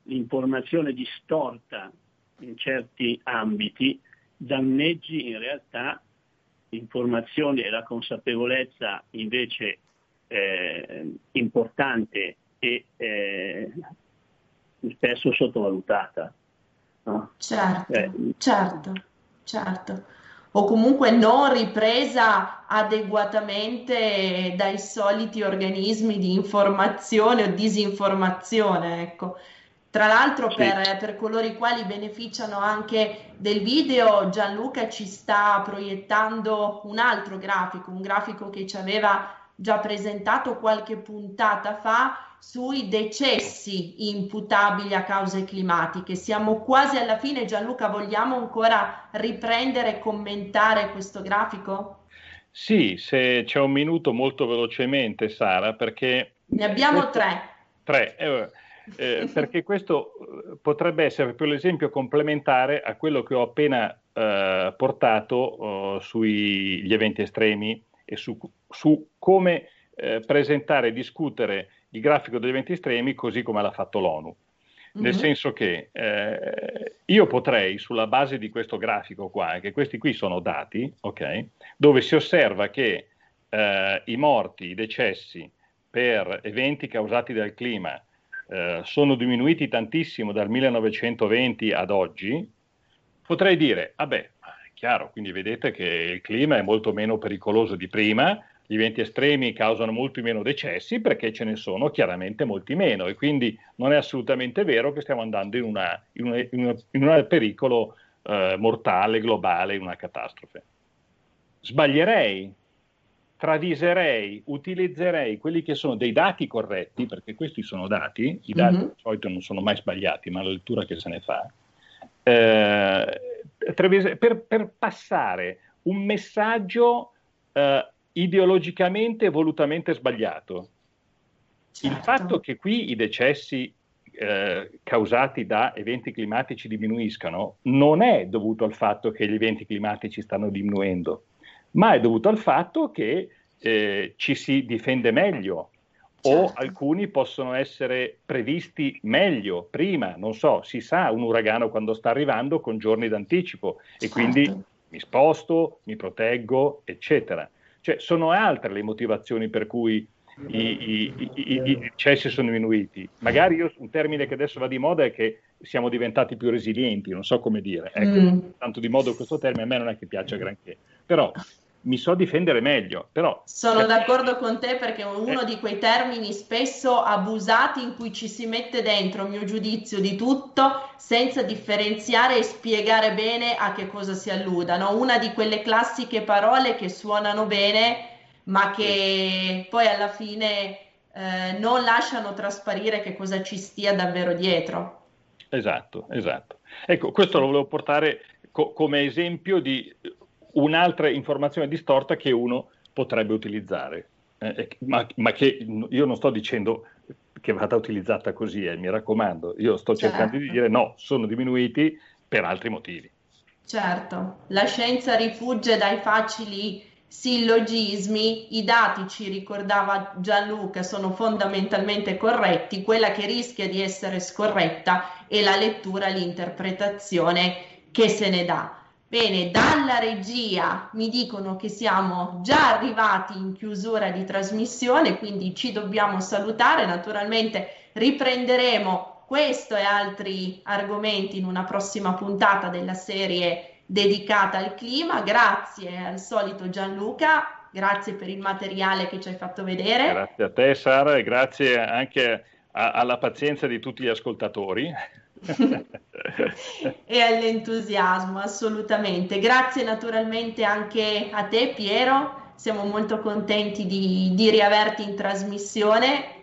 l'informazione distorta in certi ambiti danneggi in realtà informazioni e la consapevolezza invece eh, importante e eh, spesso sottovalutata. No? Certo, eh. certo, certo. O comunque non ripresa adeguatamente dai soliti organismi di informazione o disinformazione, ecco. Tra l'altro sì. per, per, coloro i quali beneficiano anche del video, Gianluca ci sta proiettando un altro grafico, un grafico che ci aveva già presentato qualche puntata fa sui decessi imputabili a cause climatiche. Siamo quasi alla fine, Gianluca, vogliamo ancora riprendere e commentare questo grafico? Sì, se c'è un minuto molto velocemente, Sara, perché... Ne abbiamo tre. Tre. Eh, eh, perché questo eh, potrebbe essere proprio l'esempio complementare a quello che ho appena eh, portato eh, sugli eventi estremi e su, su come eh, presentare e discutere il grafico degli eventi estremi così come l'ha fatto l'ONU. Nel mm-hmm. senso che io potrei, sulla base di questo grafico qua, che questi qui sono dati, ok, dove si osserva che i morti, i decessi per eventi causati dal clima eh, sono diminuiti tantissimo dal 1920 ad oggi, potrei dire, vabbè, è chiaro, quindi vedete che il clima è molto meno pericoloso di prima, gli eventi estremi causano molti meno decessi perché ce ne sono chiaramente molti meno e quindi non è assolutamente vero che stiamo andando in, una, in, una, in, un pericolo eh, mortale, globale, in una catastrofe. Sbaglierei traviserei, utilizzerei quelli che sono dei dati corretti, perché questi sono dati, i dati mm-hmm. di solito non sono mai sbagliati, ma la lettura che se ne fa, eh, per, per, passare un messaggio eh, ideologicamente e volutamente sbagliato. Certo. Il fatto che qui i decessi eh, causati da eventi climatici diminuiscano non è dovuto al fatto che gli eventi climatici stanno diminuendo, ma è dovuto al fatto che eh, ci si difende meglio certo. o alcuni possono essere previsti meglio prima, non so, si sa un uragano quando sta arrivando con giorni d'anticipo certo. e quindi mi sposto, mi proteggo, eccetera. Cioè sono altre le motivazioni per cui i, i, i, i decessi sono diminuiti. Magari io, un termine che adesso va di moda è che siamo diventati più resilienti, non so come dire. Ecco, mm. tanto di modo questo termine a me non è che piaccia granché. Però mi so difendere meglio. Però, Sono perché... d'accordo con te perché è uno eh. di quei termini spesso abusati in cui ci si mette dentro, a mio giudizio, di tutto senza differenziare e spiegare bene a che cosa si alludano. Una di quelle classiche parole che suonano bene ma che poi alla fine eh, non lasciano trasparire che cosa ci stia davvero dietro. Esatto, esatto. Ecco, questo lo volevo portare co- come esempio di un'altra informazione distorta che uno potrebbe utilizzare, eh, ma, ma, che io non sto dicendo che vada utilizzata così, eh, mi raccomando, io sto certo. cercando di dire no, sono diminuiti per altri motivi. Certo, la scienza rifugge dai facili sillogismi, i dati ci ricordava Gianluca sono fondamentalmente corretti, quella che rischia di essere scorretta è la lettura, l'interpretazione che se ne dà. Bene, dalla regia mi dicono che siamo già arrivati in chiusura di trasmissione, quindi ci dobbiamo salutare. Naturalmente riprenderemo questo e altri argomenti in una prossima puntata della serie dedicata al clima. Grazie al solito Gianluca, grazie per il materiale che ci hai fatto vedere. Grazie a te Sara e grazie anche a, alla pazienza di tutti gli ascoltatori. e all'entusiasmo, assolutamente. Grazie naturalmente anche a te Piero, siamo molto contenti di, di riaverti in trasmissione.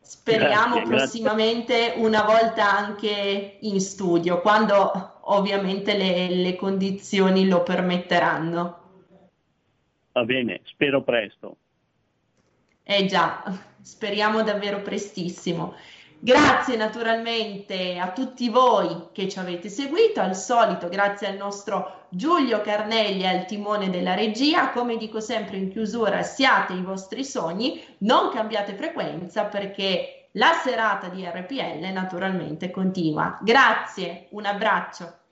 Speriamo grazie, prossimamente grazie. una volta anche in studio, quando ovviamente le, le condizioni lo permetteranno. Va bene, spero presto. Eh già, speriamo davvero prestissimo. Grazie naturalmente a tutti voi che ci avete seguito, al solito grazie al nostro Giulio Carnelli al timone della regia, come dico sempre in chiusura, siate i vostri sogni, non cambiate frequenza perché la serata di RPL naturalmente continua. Grazie, un abbraccio.